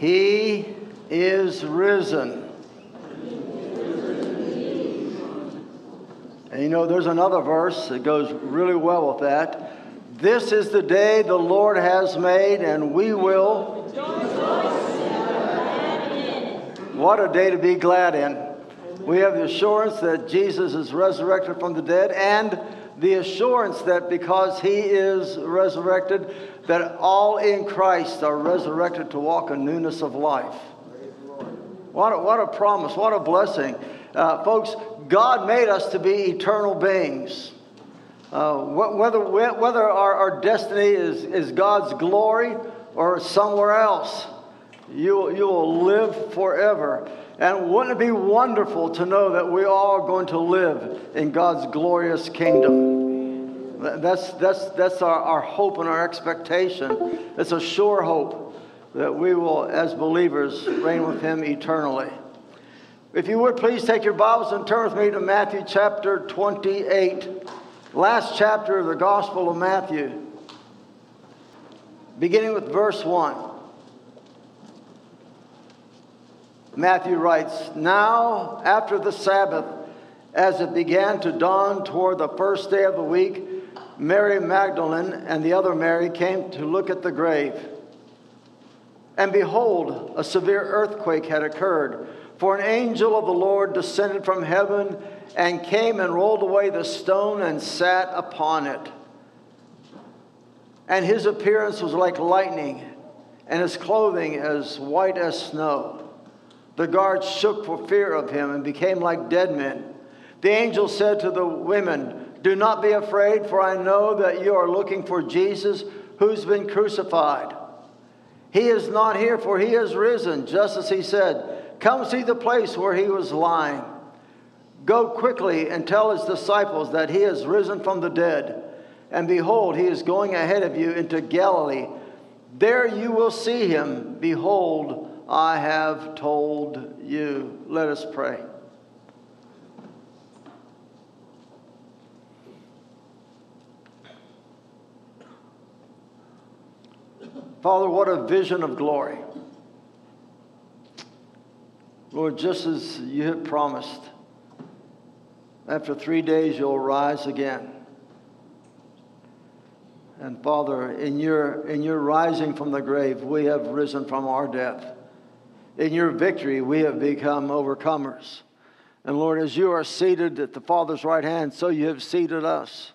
He is risen. And you know, there's another verse that goes really well with that. This is the day the Lord has made, and we will. What a day to be glad in. We have the assurance that Jesus is resurrected from the dead, and the assurance that because he is resurrected, that all in Christ are resurrected to walk in newness of life. What a, what a promise, what a blessing. Uh, folks, God made us to be eternal beings. Uh, whether whether our, our destiny is, is God's glory or somewhere else, you, you will live forever. And wouldn't it be wonderful to know that we all are going to live in God's glorious kingdom? That's, that's, that's our, our hope and our expectation. It's a sure hope that we will, as believers, reign with Him eternally. If you would please take your Bibles and turn with me to Matthew chapter 28, last chapter of the Gospel of Matthew, beginning with verse 1. Matthew writes, Now, after the Sabbath, as it began to dawn toward the first day of the week, Mary Magdalene and the other Mary came to look at the grave. And behold, a severe earthquake had occurred for an angel of the Lord descended from heaven and came and rolled away the stone and sat upon it. And his appearance was like lightning, and his clothing as white as snow. The guards shook for fear of him and became like dead men. The angel said to the women, Do not be afraid, for I know that you are looking for Jesus who's been crucified. He is not here, for he is risen, just as he said. Come see the place where he was lying. Go quickly and tell his disciples that he has risen from the dead. And behold, he is going ahead of you into Galilee. There you will see him. Behold, I have told you. Let us pray. Father, what a vision of glory. Lord, just as you have promised, after three days you'll rise again. And Father, in your, in your rising from the grave, we have risen from our death. In your victory, we have become overcomers. And Lord, as you are seated at the Father's right hand, so you have seated us.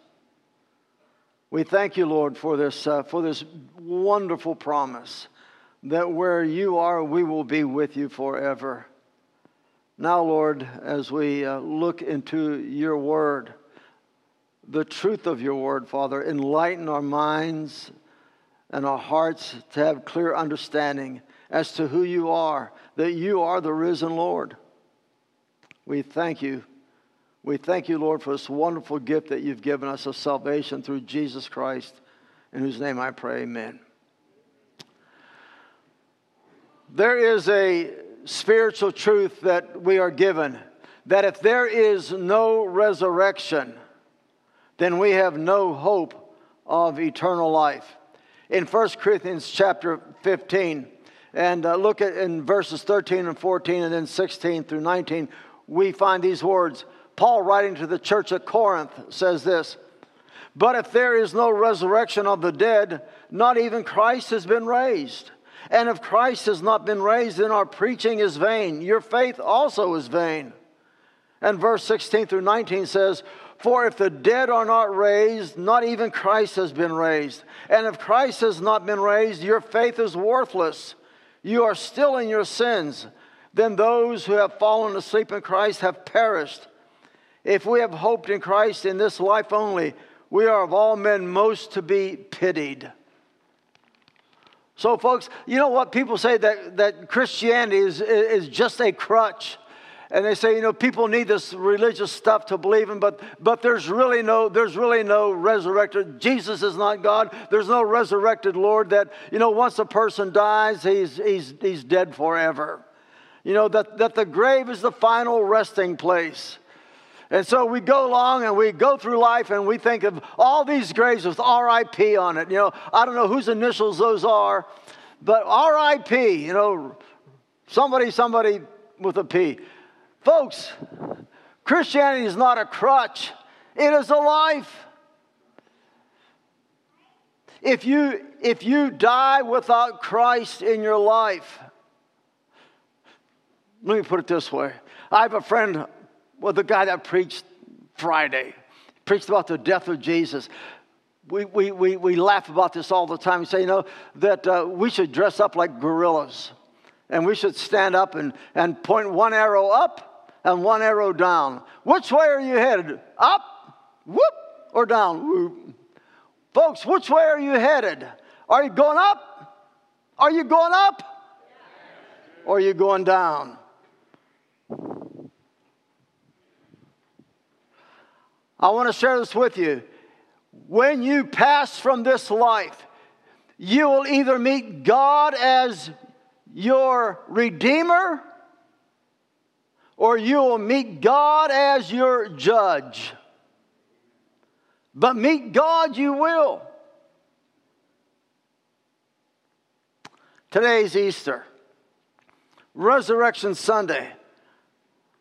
We thank you, Lord, for this, uh, for this wonderful promise that where you are, we will be with you forever. Now, Lord, as we uh, look into your word, the truth of your word, Father, enlighten our minds and our hearts to have clear understanding as to who you are, that you are the risen Lord. We thank you. We thank you, Lord, for this wonderful gift that you've given us of salvation through Jesus Christ, in whose name I pray, amen. There is a spiritual truth that we are given that if there is no resurrection, then we have no hope of eternal life. In 1 Corinthians chapter 15, and uh, look at in verses 13 and 14 and then 16 through 19, we find these words. Paul, writing to the church at Corinth, says this But if there is no resurrection of the dead, not even Christ has been raised. And if Christ has not been raised, then our preaching is vain. Your faith also is vain. And verse 16 through 19 says, For if the dead are not raised, not even Christ has been raised. And if Christ has not been raised, your faith is worthless. You are still in your sins. Then those who have fallen asleep in Christ have perished. If we have hoped in Christ in this life only, we are of all men most to be pitied. So, folks, you know what? People say that, that Christianity is, is just a crutch. And they say, you know, people need this religious stuff to believe in, but, but there's, really no, there's really no resurrected. Jesus is not God. There's no resurrected Lord that, you know, once a person dies, he's, he's, he's dead forever. You know, that, that the grave is the final resting place. And so we go along and we go through life and we think of all these graves with RIP on it. You know, I don't know whose initials those are, But R.I.P., you know, somebody, somebody with a P. Folks, Christianity is not a crutch, it is a life. If you, if you die without Christ in your life, let me put it this way. I have a friend, well, the guy that preached Friday, preached about the death of Jesus. We, we, we, we laugh about this all the time. We say, you know, that uh, we should dress up like gorillas. And we should stand up and, and point one arrow up and one arrow down. Which way are you headed? Up, whoop, or down? Whoop. Folks, which way are you headed? Are you going up? Are you going up? Or are you going down? I want to share this with you. When you pass from this life, you will either meet God as your Redeemer or you will meet God as your judge. But meet God you will. Today's Easter, Resurrection Sunday.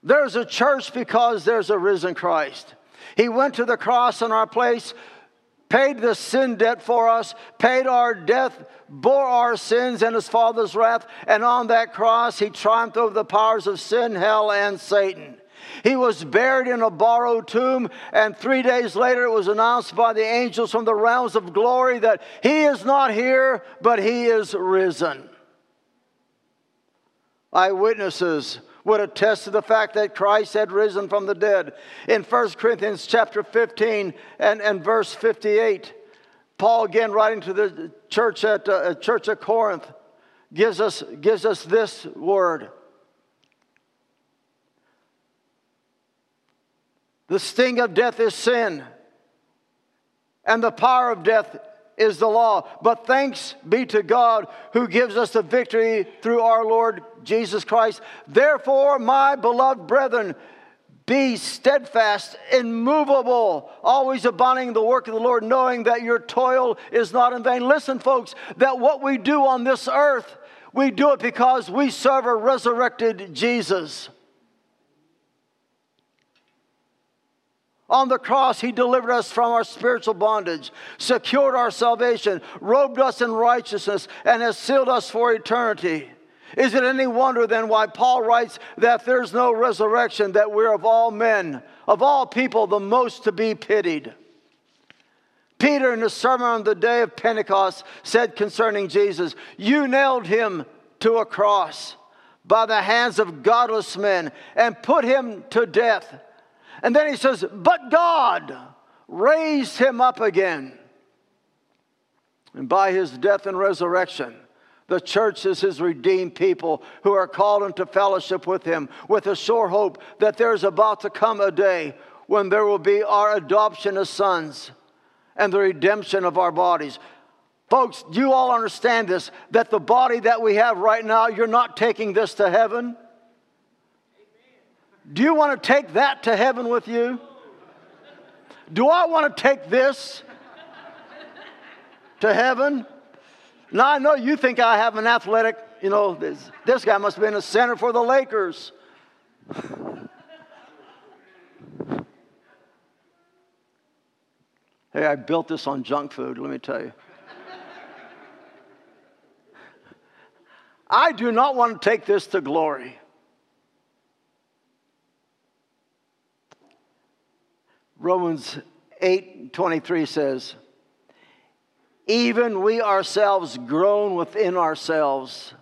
There's a church because there's a risen Christ. He went to the cross in our place, paid the sin debt for us, paid our death, bore our sins and his Father's wrath, and on that cross he triumphed over the powers of sin, hell, and Satan. He was buried in a borrowed tomb, and three days later it was announced by the angels from the realms of glory that he is not here, but he is risen. Eyewitnesses would attest to the fact that Christ had risen from the dead. In 1 Corinthians chapter 15 and, and verse 58, Paul, again writing to the church at uh, church at Corinth, gives us, gives us this word. The sting of death is sin, and the power of death is the law. But thanks be to God who gives us the victory through our Lord Jesus Christ. Therefore, my beloved brethren, be steadfast, immovable, always abounding in the work of the Lord, knowing that your toil is not in vain. Listen, folks, that what we do on this earth, we do it because we serve a resurrected Jesus. On the cross, He delivered us from our spiritual bondage, secured our salvation, robed us in righteousness, and has sealed us for eternity. Is it any wonder then why Paul writes that there's no resurrection, that we're of all men, of all people, the most to be pitied? Peter, in the sermon on the day of Pentecost, said concerning Jesus, You nailed him to a cross by the hands of godless men and put him to death. And then he says, But God raised him up again. And by his death and resurrection, the church is his redeemed people who are called into fellowship with him with a sure hope that there's about to come a day when there will be our adoption as sons and the redemption of our bodies. Folks, do you all understand this? That the body that we have right now, you're not taking this to heaven. Do you want to take that to heaven with you? Do I want to take this to heaven? Now, I know you think I have an athletic, you know, this, this guy must have been a center for the Lakers. hey, I built this on junk food, let me tell you. I do not want to take this to glory. Romans 8 23 says, Even we ourselves groan within ourselves,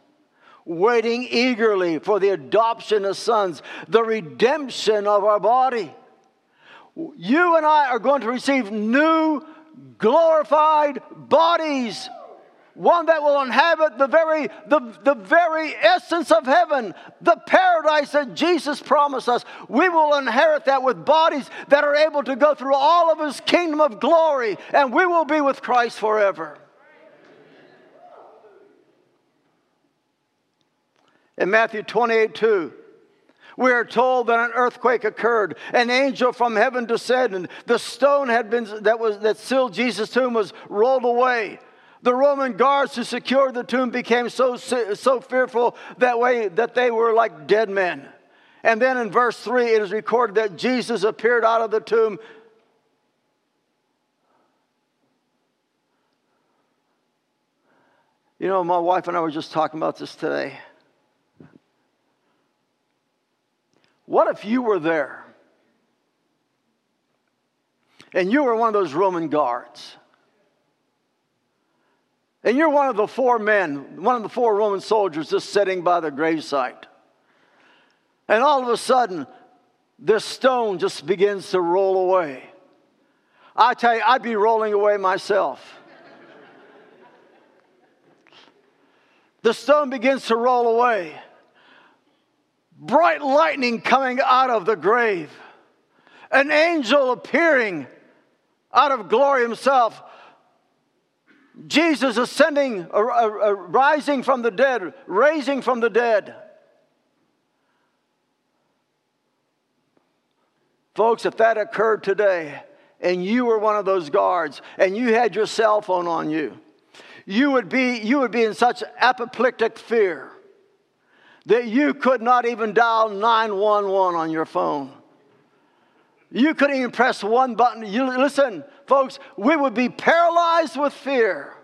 waiting eagerly for the adoption of sons, the redemption of our body. You and I are going to receive new glorified bodies one that will inhabit the very, the, the very essence of heaven, the paradise that Jesus promised us. We will inherit that with bodies that are able to go through all of his kingdom of glory, and we will be with Christ forever. In Matthew 28 2, we are told that an earthquake occurred. An angel from heaven descended. The stone had been that was that sealed Jesus' tomb was rolled away. The Roman guards who secured the tomb became so, so fearful that way that they were like dead men. And then in verse 3, it is recorded that Jesus appeared out of the tomb. You know, my wife and I were just talking about this today. What if you were there and you were one of those Roman guards? And you're one of the four men, one of the four Roman soldiers just sitting by the gravesite. And all of a sudden, this stone just begins to roll away. I tell you, I'd be rolling away myself. the stone begins to roll away. Bright lightning coming out of the grave. An angel appearing out of glory himself Jesus ascending, rising from the dead, raising from the dead. Folks, if that occurred today and you were one of those guards and you had your cell phone on you, you would be, you would be in such apoplectic fear that you could not even dial 911 on your phone. You couldn't even press one button. You, listen, folks, we would be paralyzed with fear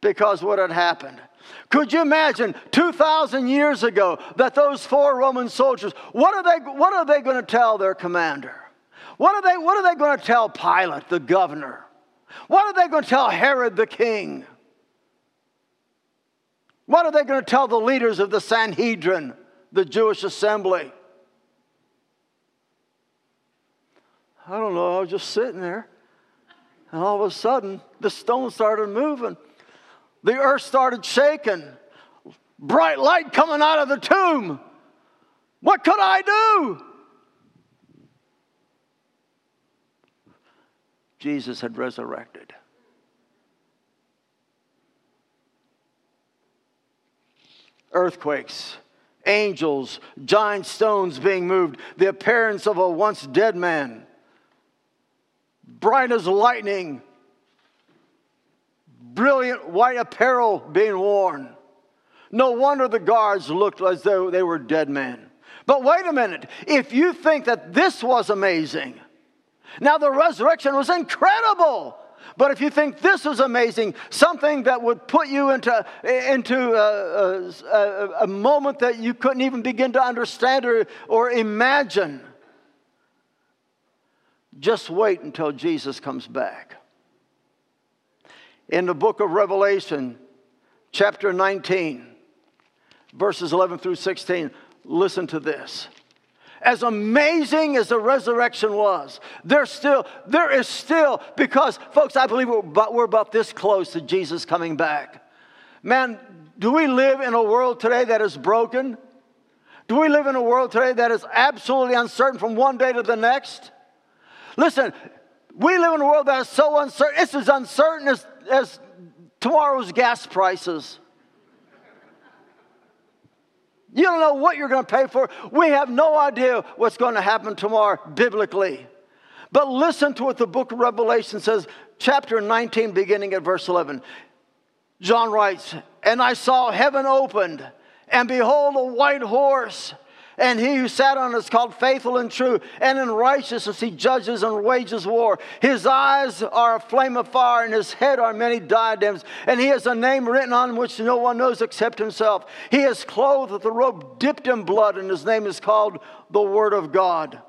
because what had happened. Could you imagine 2,000 years ago that those four Roman soldiers, what are they, what are they going to tell their commander? What are, they, what are they going to tell Pilate, the governor? What are they going to tell Herod, the king? What are they going to tell the leaders of the Sanhedrin, the Jewish assembly? I don't know, I was just sitting there. And all of a sudden, the stone started moving. The earth started shaking. Bright light coming out of the tomb. What could I do? Jesus had resurrected. Earthquakes, angels, giant stones being moved, the appearance of a once dead man bright as lightning, brilliant white apparel being worn. No wonder the guards looked as though they were dead men. But wait a minute, if you think that this was amazing, now the resurrection was incredible. But if you think this was amazing, something that would put you into, into a, a, a, moment that you couldn't even begin to understand or, or imagine, just wait until Jesus comes back. In the book of Revelation, chapter 19, verses 11 through 16, listen to this. As amazing as the resurrection was, there's still, there is still, because, folks, I believe we're about, we're about this close to Jesus coming back. Man, do we live in a world today that is broken? Do we live in a world today that is absolutely uncertain from one day to the next? Listen, we live in a world that is so uncertain. It's as uncertain as, as tomorrow's gas prices. You don't know what you're going to pay for. We have no idea what's going to happen tomorrow biblically. But listen to what the book of Revelation says, chapter 19, beginning at verse 11. John writes, And I saw heaven opened, and behold, a white horse and he who sat on it is called faithful and true, and in righteousness he judges and wages war. His eyes are a flame of fire, and his head are many diadems. And he has a name written on which no one knows except himself. He is clothed with a robe dipped in blood, and his name is called the Word of God.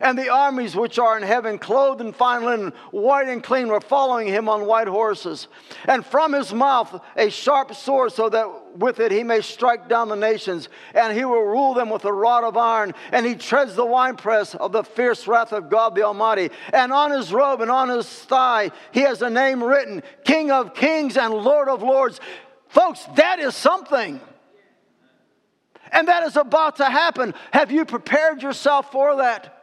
And the armies which are in heaven, clothed in fine linen, white and clean, were following him on white horses. And from his mouth a sharp sword, so that with it he may strike down the nations. And he will rule them with a rod of iron. And he treads the winepress of the fierce wrath of God the Almighty. And on his robe and on his thigh he has a name written King of Kings and Lord of Lords. Folks, that is something. And that is about to happen. Have you prepared yourself for that?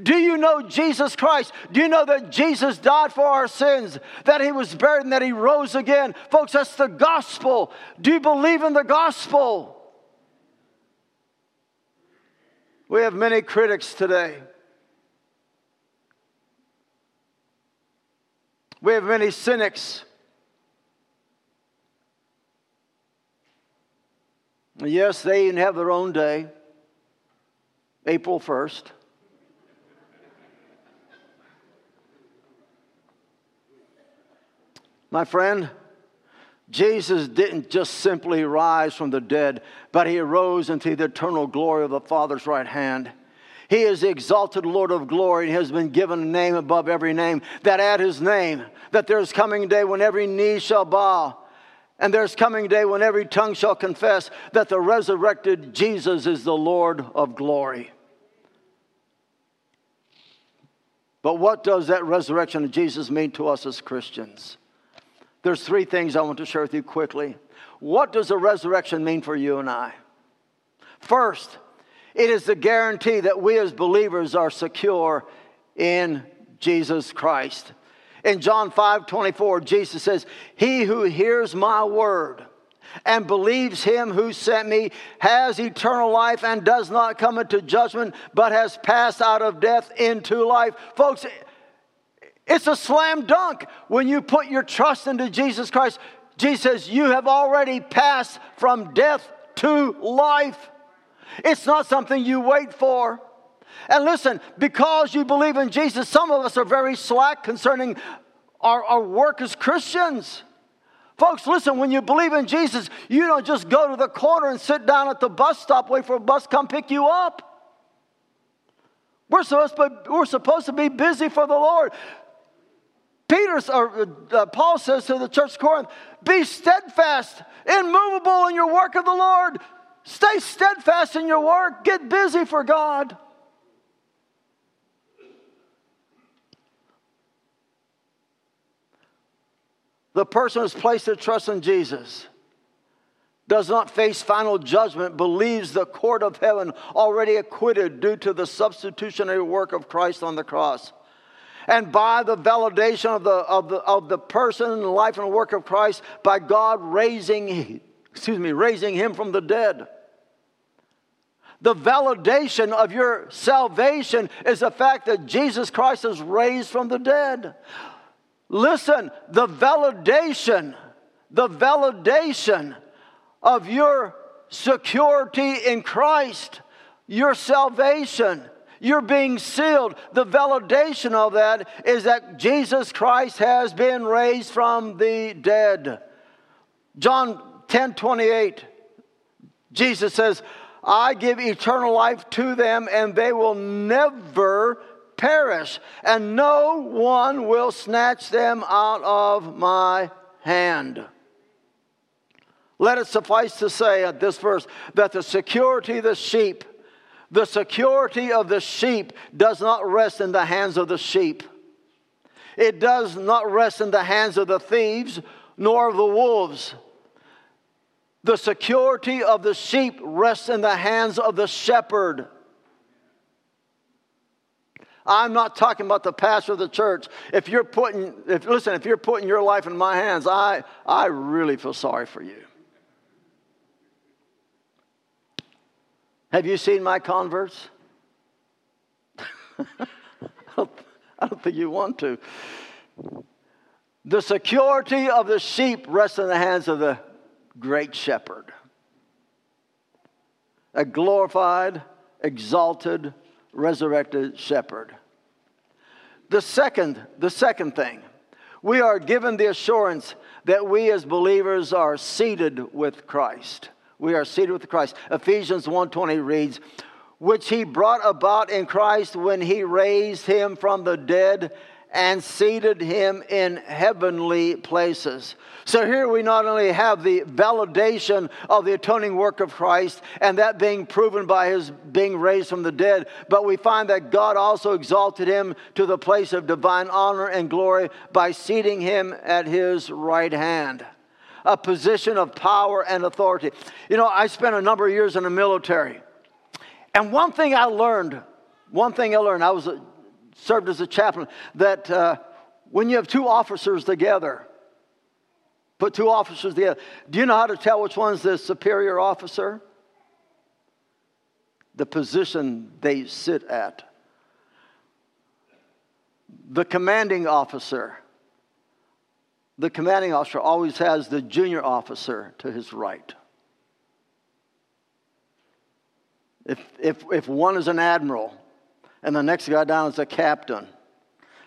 Do you know Jesus Christ? Do you know that Jesus died for our sins, that he was buried, and that he rose again? Folks, that's the gospel. Do you believe in the gospel? We have many critics today. We have many cynics. Yes, they even have their own day, April 1st. My friend, Jesus didn't just simply rise from the dead, but he arose into the eternal glory of the Father's right hand. He is the exalted Lord of glory and has been given a name above every name, that at his name, that there's coming a day when every knee shall bow, and there's coming a day when every tongue shall confess that the resurrected Jesus is the Lord of glory. But what does that resurrection of Jesus mean to us as Christians? There's three things I want to share with you quickly. What does the resurrection mean for you and I? First, it is the guarantee that we as believers are secure in Jesus Christ. In John 5 24, Jesus says, He who hears my word and believes him who sent me has eternal life and does not come into judgment, but has passed out of death into life. Folks, it's a slam dunk when you put your trust into Jesus Christ. Jesus says, You have already passed from death to life. It's not something you wait for. And listen, because you believe in Jesus, some of us are very slack concerning our, our work as Christians. Folks, listen, when you believe in Jesus, you don't just go to the corner and sit down at the bus stop, wait for a bus come pick you up. We're supposed, to, we're supposed to be busy for the Lord. Peter or uh, Paul says to the church of Corinth, "Be steadfast, immovable in your work of the Lord. Stay steadfast in your work. Get busy for God." The person who's placed their trust in Jesus does not face final judgment, believes the court of heaven already acquitted due to the substitutionary work of Christ on the cross and by the validation of the, of the, of the person and life and work of Christ by God raising, excuse me, raising him from the dead. The validation of your salvation is the fact that Jesus Christ is raised from the dead. Listen, the validation, the validation of your security in Christ, your salvation, you're being sealed. The validation of that is that Jesus Christ has been raised from the dead. John 10 28, Jesus says, I give eternal life to them, and they will never perish, and no one will snatch them out of my hand. Let it suffice to say at this verse that the security of the sheep the security of the sheep does not rest in the hands of the sheep. It does not rest in the hands of the thieves nor of the wolves. The security of the sheep rests in the hands of the shepherd. I'm not talking about the pastor of the church. If you're putting, if, listen, if you're putting your life in my hands, I, I really feel sorry for you. Have you seen my converts? I, don't, I don't think you want to. The security of the sheep rests in the hands of the great shepherd. A glorified, exalted, resurrected shepherd. The second, the second thing, we are given the assurance that we as believers are seated with Christ we are seated with Christ. Ephesians 1:20 reads, which he brought about in Christ when he raised him from the dead and seated him in heavenly places. So here we not only have the validation of the atoning work of Christ and that being proven by his being raised from the dead, but we find that God also exalted him to the place of divine honor and glory by seating him at his right hand a position of power and authority. You know, I spent a number of years in the military. And one thing I learned, one thing I learned, I was a, served as a chaplain, that uh, when you have two officers together, put two officers together, do you know how to tell which one's the superior officer? The position they sit at. The commanding officer the commanding officer always has the junior officer to his right. If, if, if one is an admiral and the next guy down is a captain,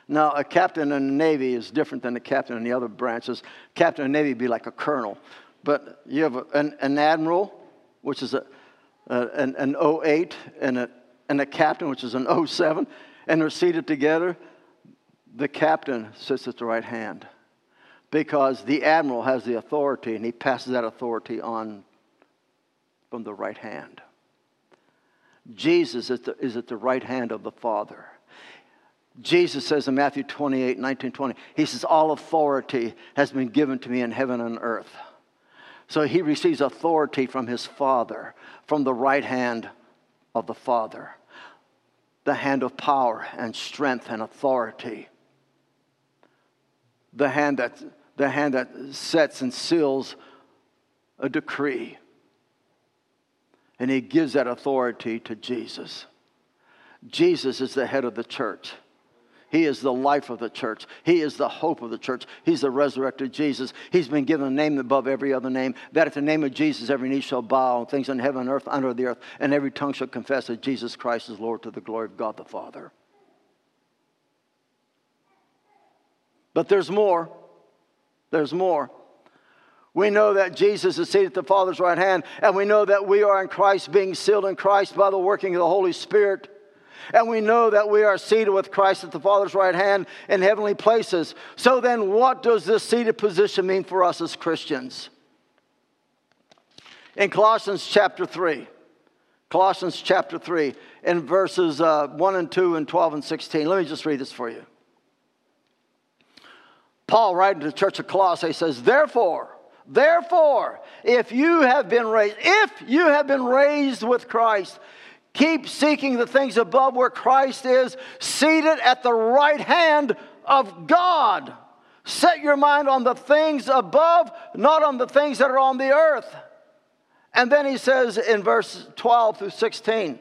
now, a captain in the Navy is different than a captain in the other branches. Captain in the Navy would be like a colonel. But you have an, an admiral, which is a, a, an, an 08, and a, and a captain, which is an 07, and they're seated together. The captain sits at the right hand because the admiral has the authority and he passes that authority on from the right hand. Jesus is, the, is at the right hand of the Father. Jesus says in Matthew 28 19, 20, He says, All authority has been given to me in heaven and earth. So he receives authority from his Father, from the right hand of the Father, the hand of power and strength and authority, the hand that, the hand that sets and seals a decree. And he gives that authority to Jesus. Jesus is the head of the church. He is the life of the church. He is the hope of the church. He's the resurrected Jesus. He's been given a name above every other name, that at the name of Jesus every knee shall bow, things in heaven and earth, under the earth, and every tongue shall confess that Jesus Christ is Lord to the glory of God the Father. But there's more. There's more. We know that Jesus is seated at the Father's right hand, and we know that we are in Christ, being sealed in Christ by the working of the Holy Spirit. And we know that we are seated with Christ at the Father's right hand in heavenly places. So then, what does this seated position mean for us as Christians? In Colossians chapter 3, Colossians chapter 3, in verses uh, 1 and 2 and 12 and 16, let me just read this for you. Paul, writing to the church of Colossae, says, Therefore, therefore, if you have been raised, if you have been raised with Christ, Keep seeking the things above where Christ is, seated at the right hand of God. Set your mind on the things above, not on the things that are on the earth. And then he says in verse 12 through 16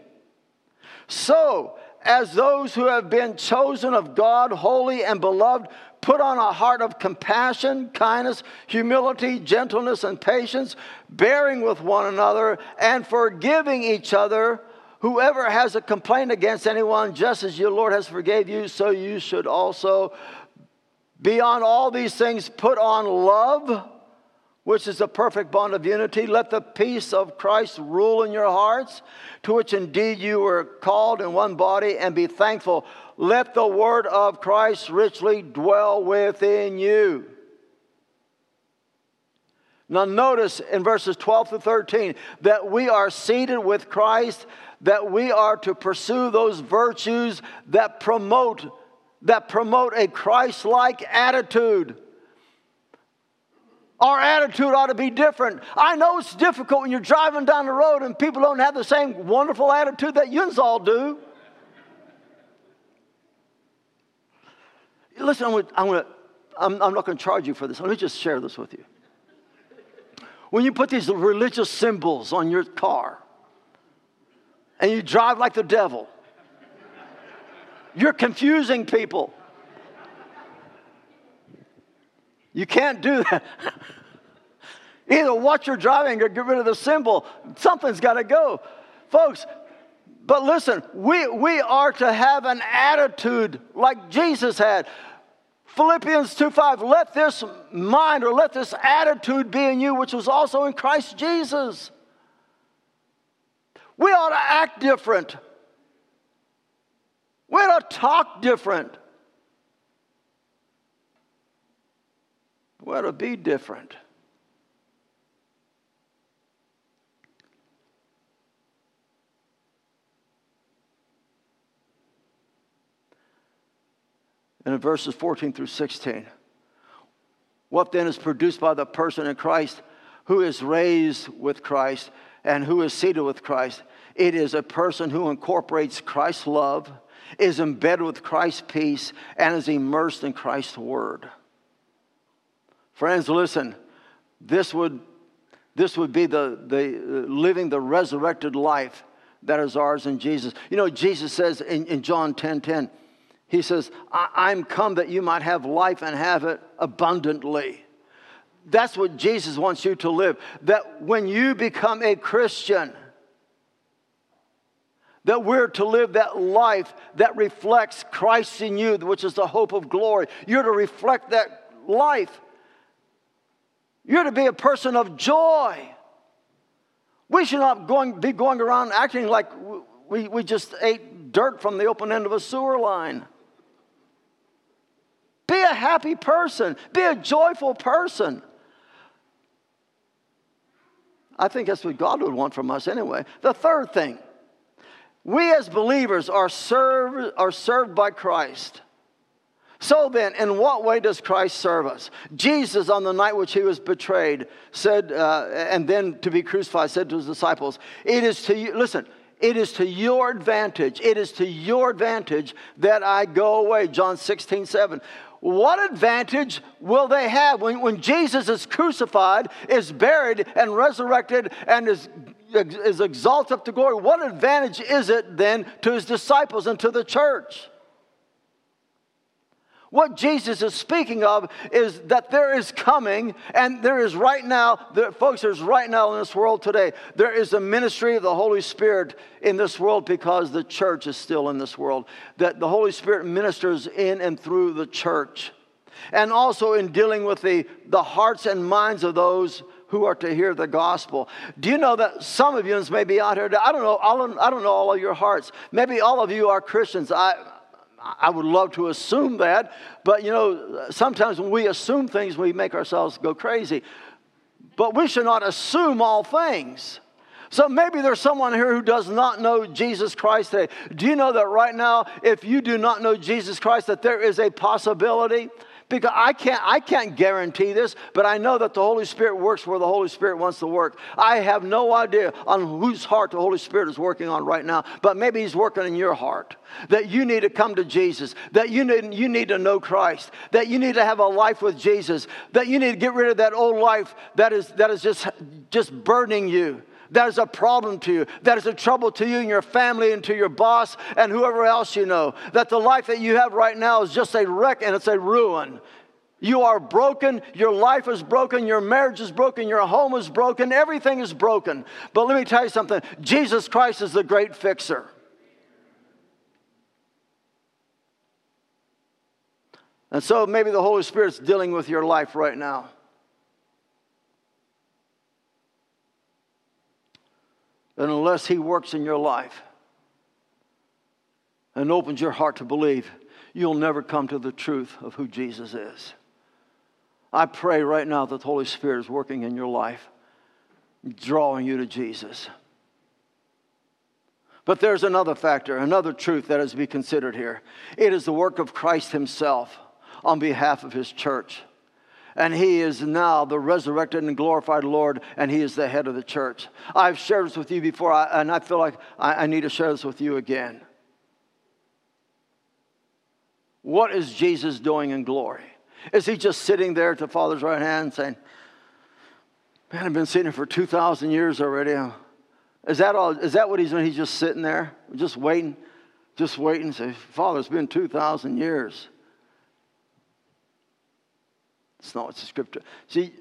So, as those who have been chosen of God, holy and beloved, put on a heart of compassion, kindness, humility, gentleness, and patience, bearing with one another, and forgiving each other Whoever has a complaint against anyone, just as your Lord has forgave you, so you should also. Beyond all these things, put on love, which is the perfect bond of unity. Let the peace of Christ rule in your hearts, to which indeed you were called in one body, and be thankful. Let the word of Christ richly dwell within you. Now, notice in verses 12 to 13 that we are seated with Christ that we are to pursue those virtues that promote that promote a Christ-like attitude. Our attitude ought to be different. I know it's difficult when you're driving down the road and people don't have the same wonderful attitude that you all do. Listen, I'm, gonna, I'm, gonna, I'm, I'm not going to charge you for this. Let me just share this with you. When you put these religious symbols on your car, and you drive like the devil. You're confusing people. You can't do that. Either watch your driving or get rid of the symbol. Something's got to go. Folks, but listen, we, we are to have an attitude like Jesus had. Philippians 2 5, let this mind or let this attitude be in you, which was also in Christ Jesus. We ought to act different. We ought to talk different. We ought to be different. And in verses 14 through 16, what then is produced by the person in Christ who is raised with Christ? and who is seated with Christ. It is a person who incorporates Christ's love, is embedded with Christ's peace, and is immersed in Christ's word. Friends, listen, this would, this would be the, the uh, living the resurrected life that is ours in Jesus. You know, Jesus says in, in John 10 10, He says, I'm come that you might have life and have it abundantly. That's what Jesus wants you to live. That when you become a Christian, that we're to live that life that reflects Christ in you, which is the hope of glory. You're to reflect that life. You're to be a person of joy. We should not going, be going around acting like we, we just ate dirt from the open end of a sewer line. Be a happy person, be a joyful person. I think that's what God would want from us anyway. The third thing, we as believers are served, are served by Christ. So then, in what way does Christ serve us? Jesus, on the night which he was betrayed, said, uh, and then to be crucified, said to his disciples, It is to you, listen, it is to your advantage, it is to your advantage that I go away. John 16, 7. What advantage will they have when, when Jesus is crucified, is buried, and resurrected, and is, is exalted up to glory? What advantage is it then to his disciples and to the church? What Jesus is speaking of is that there is coming, and there is right now, there, folks, there's right now in this world today, there is a ministry of the Holy Spirit in this world because the church is still in this world. That the Holy Spirit ministers in and through the church. And also in dealing with the, the hearts and minds of those who are to hear the gospel. Do you know that some of you may be out here? I don't know. I don't know all of your hearts. Maybe all of you are Christians. I, I would love to assume that, but you know, sometimes when we assume things, we make ourselves go crazy. But we should not assume all things. So maybe there's someone here who does not know Jesus Christ today. Do you know that right now, if you do not know Jesus Christ, that there is a possibility because I can't, I can't guarantee this, but I know that the Holy Spirit works where the Holy Spirit wants to work. I have no idea on whose heart the Holy Spirit is working on right now, but maybe He's working in your heart. That you need to come to Jesus, that you need, you need to know Christ, that you need to have a life with Jesus, that you need to get rid of that old life that is, that is just, just burdening you that is a problem to you, that is a trouble to you and your family and to your boss and whoever else you know, that the life that you have right now is just a wreck and it's a ruin. You are broken, your life is broken, your marriage is broken, your home is broken, everything is broken. But let me tell you something Jesus Christ is the great fixer. And so maybe the Holy Spirit's dealing with your life right now. And unless He works in your life and opens your heart to believe, you'll never come to the truth of who Jesus is. I pray right now that the Holy Spirit is working in your life, drawing you to Jesus. But there's another factor, another truth that is to be considered here. It is the work of Christ Himself on behalf of His church and he is now the resurrected and glorified Lord, and he is the head of the church. I've shared this with you before, and I feel like I need to share this with you again. What is Jesus doing in glory? Is he just sitting there at the Father's right hand saying, Man, I've been sitting here for 2,000 years already. Is that, all, is that what he's doing? He's just sitting there, just waiting, just waiting. Say, Father, it's been 2,000 years. It's not what the scripture. See,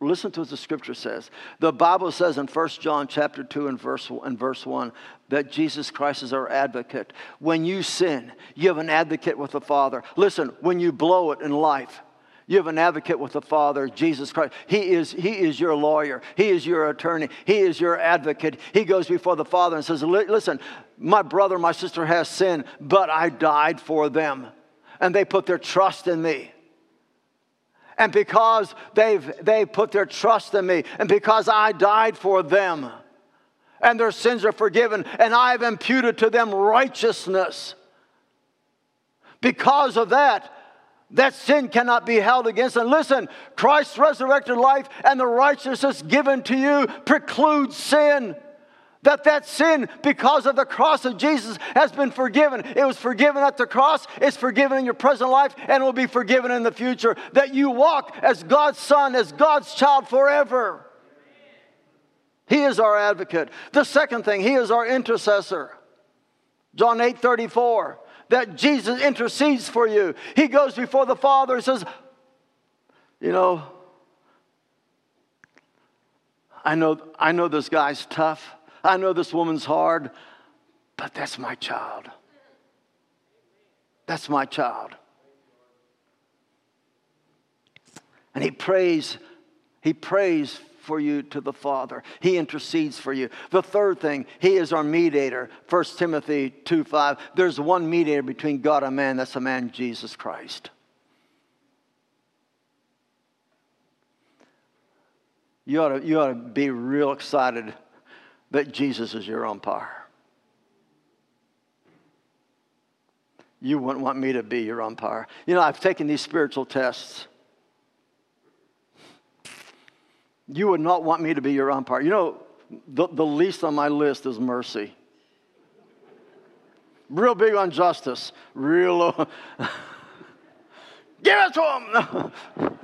listen to what the scripture says. The Bible says in 1 John chapter 2 and verse, and verse 1 that Jesus Christ is our advocate. When you sin, you have an advocate with the Father. Listen, when you blow it in life, you have an advocate with the Father, Jesus Christ. He is, he is your lawyer. He is your attorney. He is your advocate. He goes before the Father and says, Listen, my brother, my sister has sinned, but I died for them. And they put their trust in me. And because they've, they put their trust in me, and because I died for them, and their sins are forgiven, and I've imputed to them righteousness. Because of that, that sin cannot be held against. And listen, Christ's resurrected life and the righteousness given to you precludes sin that that sin because of the cross of jesus has been forgiven. It was forgiven at the cross it's forgiven in your present life and will be forgiven in the future. That you walk as god's son as god's child forever. He is our advocate. The second thing he is our intercessor. John 8 34 that jesus intercedes for you. He goes before the father and says you know I know, I know this guy's tough. I know this woman's hard. But that's my child. That's my child. And he prays, he prays for you to the Father. He intercedes for you. The third thing, he is our mediator. 1 Timothy 2 5. There's one mediator between God and man, that's the man Jesus Christ. You ought, to, you ought to be real excited that Jesus is your umpire. You wouldn't want me to be your umpire. You know, I've taken these spiritual tests. You would not want me to be your umpire. You know, the, the least on my list is mercy. Real big on justice. Real low. Give it to him.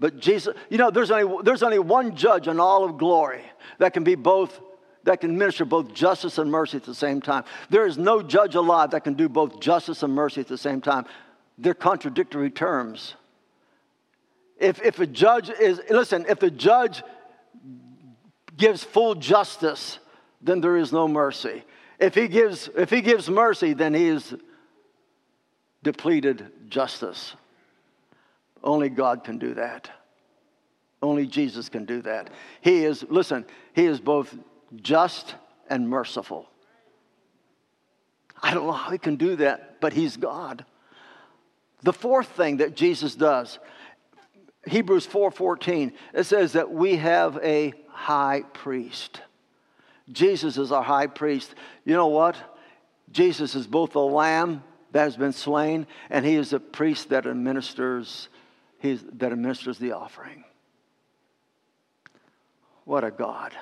but Jesus, you know, there's only, there's only one judge in all of glory that can be both, that can minister both justice and mercy at the same time. There is no judge alive that can do both justice and mercy at the same time. They're contradictory terms. If, if a judge is, listen, if the judge gives full justice, then there is no mercy. If he gives, if he gives mercy, then he is depleted justice. Only God can do that. Only Jesus can do that. He is, listen, he is both just and merciful. I don't know how he can do that, but he's God. The fourth thing that Jesus does, Hebrews 4:14, it says that we have a high priest. Jesus is our high priest. You know what? Jesus is both the lamb that has been slain and he is a priest that administers He's, that administers the offering. What a God.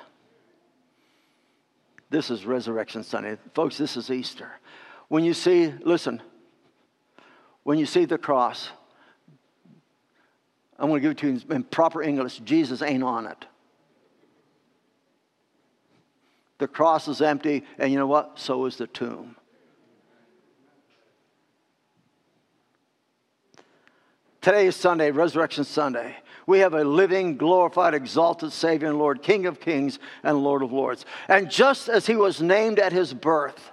This is Resurrection Sunday. Folks, this is Easter. When you see, listen, when you see the cross, I'm going to give it to you in proper English. Jesus ain't on it. The cross is empty, and you know what? So is the tomb. Today is Sunday, Resurrection Sunday. We have a living, glorified, exalted Savior and Lord, King of kings and Lord of lords. And just as he was named at his birth,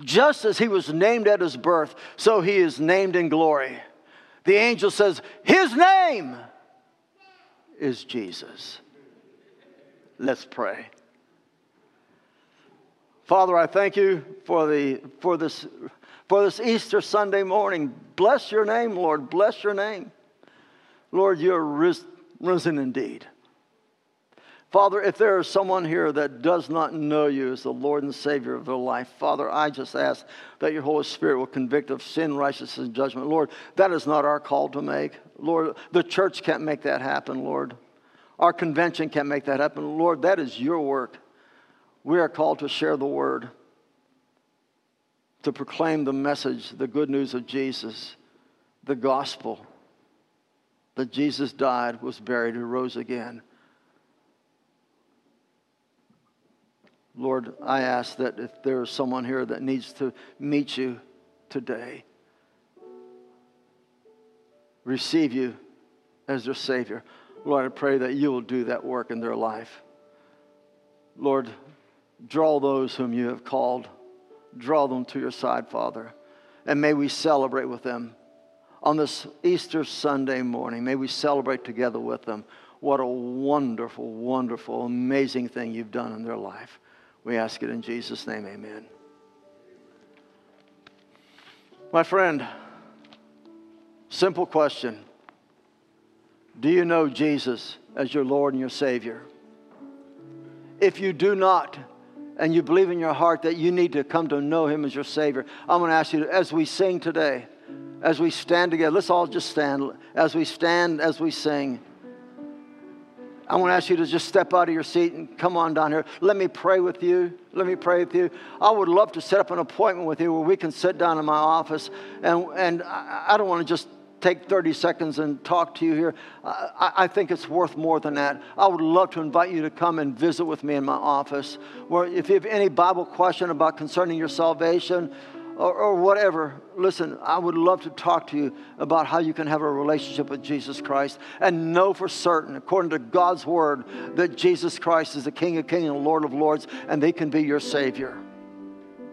just as he was named at his birth, so he is named in glory the angel says, His name is Jesus. Let's pray. Father, I thank you for, the, for, this, for this Easter Sunday morning. Bless your name, Lord. Bless your name. Lord, you're risen indeed. Father, if there is someone here that does not know you as the Lord and Savior of their life, Father, I just ask that your Holy Spirit will convict of sin, righteousness, and judgment. Lord, that is not our call to make. Lord, the church can't make that happen, Lord. Our convention can't make that happen. Lord, that is your work. We are called to share the word, to proclaim the message, the good news of Jesus, the gospel that Jesus died, was buried, and rose again. Lord, I ask that if there is someone here that needs to meet you today, receive you as their Savior, Lord, I pray that you will do that work in their life. Lord, draw those whom you have called, draw them to your side, Father, and may we celebrate with them. On this Easter Sunday morning, may we celebrate together with them. What a wonderful, wonderful, amazing thing you've done in their life. We ask it in Jesus' name, amen. My friend, simple question Do you know Jesus as your Lord and your Savior? If you do not, and you believe in your heart that you need to come to know Him as your Savior, I'm going to ask you, as we sing today, as we stand together, let's all just stand. As we stand, as we sing, I want to ask you to just step out of your seat and come on down here. Let me pray with you. Let me pray with you. I would love to set up an appointment with you where we can sit down in my office. And, and I don't want to just take 30 seconds and talk to you here. I, I, think it's worth more than that. I would love to invite you to come and visit with me in my office. Where if you have any Bible question about concerning your salvation, or, or, whatever, listen, I would love to talk to you about how you can have a relationship with Jesus Christ and know for certain, according to God's word, that Jesus Christ is the King of Kings and Lord of Lords, and they can be your Savior.